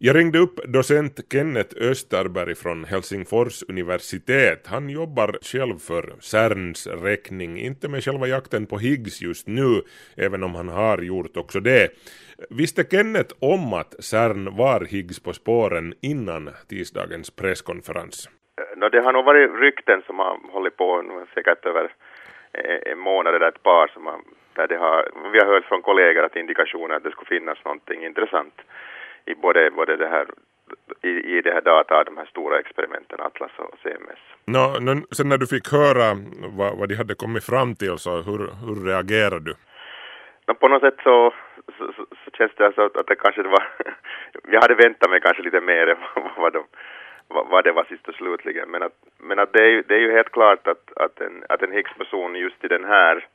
Jag ringde upp docent Kenneth Österberg från Helsingfors universitet. Han jobbar själv för CERNs räkning, inte med själva jakten på Higgs just nu, även om han har gjort också det. Visste Kenneth om att CERN var Higgs på spåren innan tisdagens presskonferens? No, det har nog varit rykten som har hållit på säkert över eh, en månad eller ett par som har, där det har, vi har hört från kollegor att indikationer att det skulle finnas någonting intressant i både, både det här i, i det här data, de här stora experimenten Atlas och CMS. No, no, sen när du fick höra vad, vad de hade kommit fram till så hur, hur reagerade du? No, på något sätt så, så, så, så känns det alltså att det kanske det var, jag hade väntat mig kanske lite mer än vad, de, vad, det var sist och slutligen, men att, men att det, är, det är ju helt klart att, att en, att en Higgs-person just i den här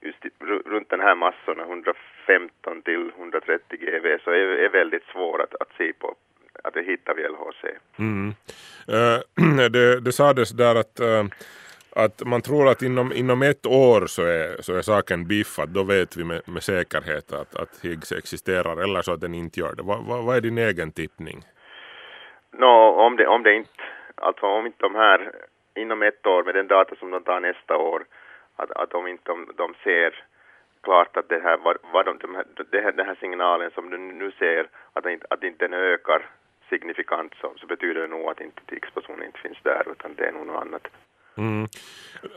just i, runt den här massorna, 115 till 130 GV, så är, är väldigt svår att, att se på, att det hittar vi LHC. Mm. Uh, det, det sades där att uh, att man tror att inom, inom ett år så är, så är saken biffad, då vet vi med, med säkerhet att, att Higgs existerar eller så att den inte gör det. Vad va, va är din egen tippning? No, om det, om det inte, alltså om inte de här inom ett år med den data som de tar nästa år att, att om inte de, de ser klart att det här, vad, vad de, de här, det här, den här signalen som du nu ser, att, inte, att inte den ökar signifikant så, så betyder det nog att inte tidspersonen inte finns där utan det är nog något annat. Mm.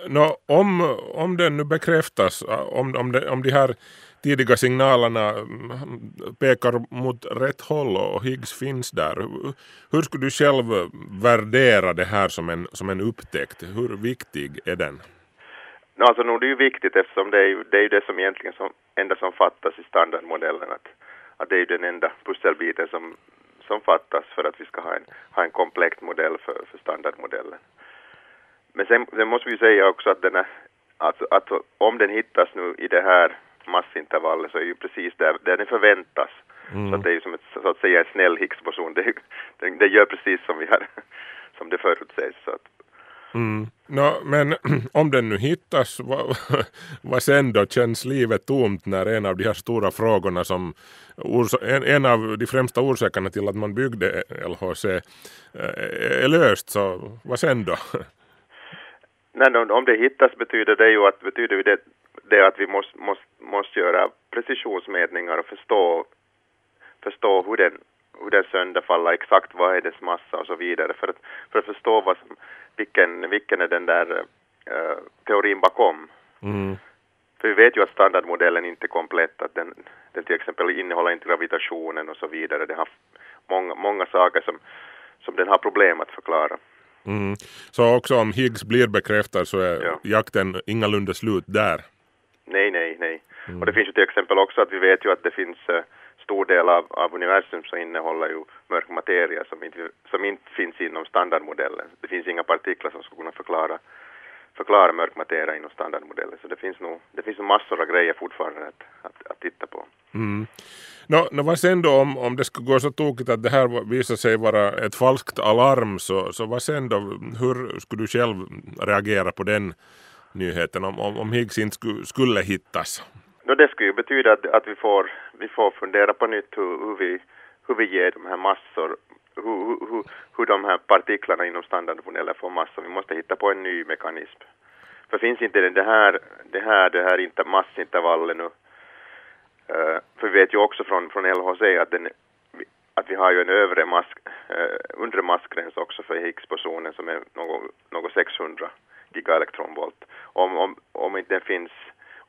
Nå, om, om det nu bekräftas, om, om, de, om de här tidiga signalerna mm, pekar mot rätt håll och Higgs finns där, hur skulle du själv värdera det här som en, som en upptäckt? Hur viktig är den? Alltså nog det är ju viktigt eftersom det är ju det, är det som egentligen som, enda som fattas i standardmodellen. Att, att det är ju den enda pusselbiten som, som fattas för att vi ska ha en, ha en komplex modell för, för standardmodellen. Men sen, sen måste vi säga också att, den är, alltså, att om den hittas nu i det här massintervallet så är ju precis där, där den förväntas. Mm. Så att det är ju som ett, så att säga en snäll Higgs-boson. Det, det, det, gör precis som vi har, som det förutsägs. Så att, Mm. No, men om den nu hittas, vad, vad sen då? Känns livet tomt när en av de här stora frågorna som en, en av de främsta orsakerna till att man byggde LHC eh, är löst, så vad sen då? Nej, om det hittas betyder det ju att, betyder det, det att vi måste, måste, måste göra precisionsmätningar och förstå, förstå hur den, hur den sönderfaller, exakt vad är dess massa och så vidare för att, för att förstå vad som, vilken, vilken är den där uh, teorin bakom. Mm. För vi vet ju att standardmodellen inte är komplett, att den, den till exempel innehåller inte gravitationen och så vidare. Det har många, många saker som, som den har problem att förklara. Mm. Så också om Higgs blir bekräftad så är ja. jakten ingalunda slut där? Nej, nej, nej. Mm. Och det finns ju till exempel också att vi vet ju att det finns uh, stor del av, av universum så innehåller ju mörk materia som inte, som inte finns inom standardmodellen. Det finns inga partiklar som skulle kunna förklara, förklara mörk materia inom standardmodellen. Så det finns nog, det finns nog massor av grejer fortfarande att, att, att titta på. Mm. Nå, no, vad sen då om, om det skulle gå så tokigt att det här visar sig vara ett falskt alarm så, så vad sen då? Hur skulle du själv reagera på den nyheten om, om, om Higgs inte skulle, skulle hittas? No, det skulle ju betyda att, att vi, får, vi får fundera på nytt hur, hur, vi, hur vi ger de här massor, hur, hur, hur de här partiklarna inom standardmodellen får massor. Vi måste hitta på en ny mekanism. För finns inte det här, det här, det här inte massintervallet nu, uh, eh, för vi vet ju också från, från LHC att, den, att vi har ju en övre mask, uh, undre massgräns också för Higgs-bosonen som är något, något 600 gigaelektronvolt. Om, om, om inte finns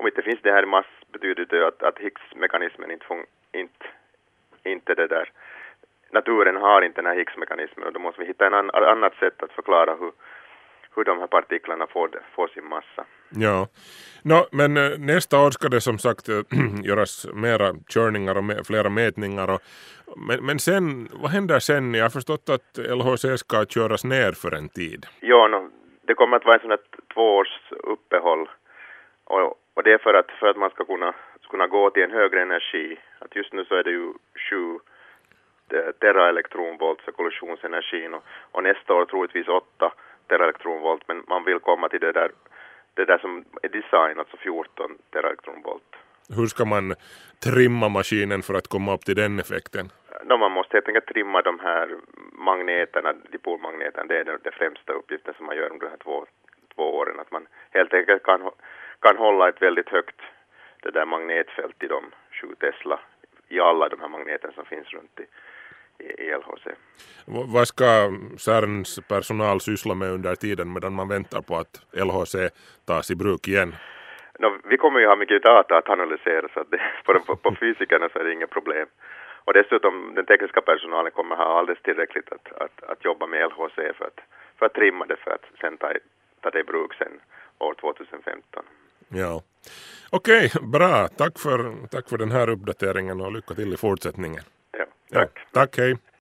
om inte finns det här mass betyder det att, att Higgs-mekanismen inte, inte, inte det där, naturen har inte den här Higgs-mekanismen och då måste vi hitta ett an, annat sätt att förklara hur, hur de här partiklarna får, får sin massa. Ja, no, men äh, nästa år ska det som sagt äh, göras mera körningar och med, flera mätningar. Och, men, men sen, vad händer sen? Jag har förstått att LHC ska köras ner för en tid. Ja, no, det kommer att vara en sån här tvåårs uppehåll och, och det är för att, för att man ska kunna, kunna gå till en högre energi. Att just nu så är det ju 7 teraelektronvolt för kollisionsenergin och, och nästa år troligtvis 8 teraelektronvolt men man vill komma till det där, det där som är design, alltså 14 teraelektronvolt. Hur ska man trimma maskinen för att komma upp till den effekten? no, man måste helt enkelt trimma de här magneterna, dipolmagneterna, det är den, den främsta uppgiften som man gör under de här två, två åren, att man helt enkelt kan, kan hålla ett väldigt högt det där magnetfält i de 7 Tesla i alla de här magneterna som finns runt i, i LHC. Vad ska CERNs personal syssla med under tiden medan man väntar på att LHC tas i bruk igen? No, vi kommer ju ha mycket data att analysera så att det, på, på fysikerna så är det inget problem. Och dessutom den tekniska personalen kommer ha alldeles tillräckligt att, att, att jobba med LHC för att, för att trimma det för att sen ta, ta det i bruk sen år 2015. Ja. Okej, okay, bra. Tack för, tack för den här uppdateringen och lycka till i fortsättningen. Ja, tack. Ja, tack, hej.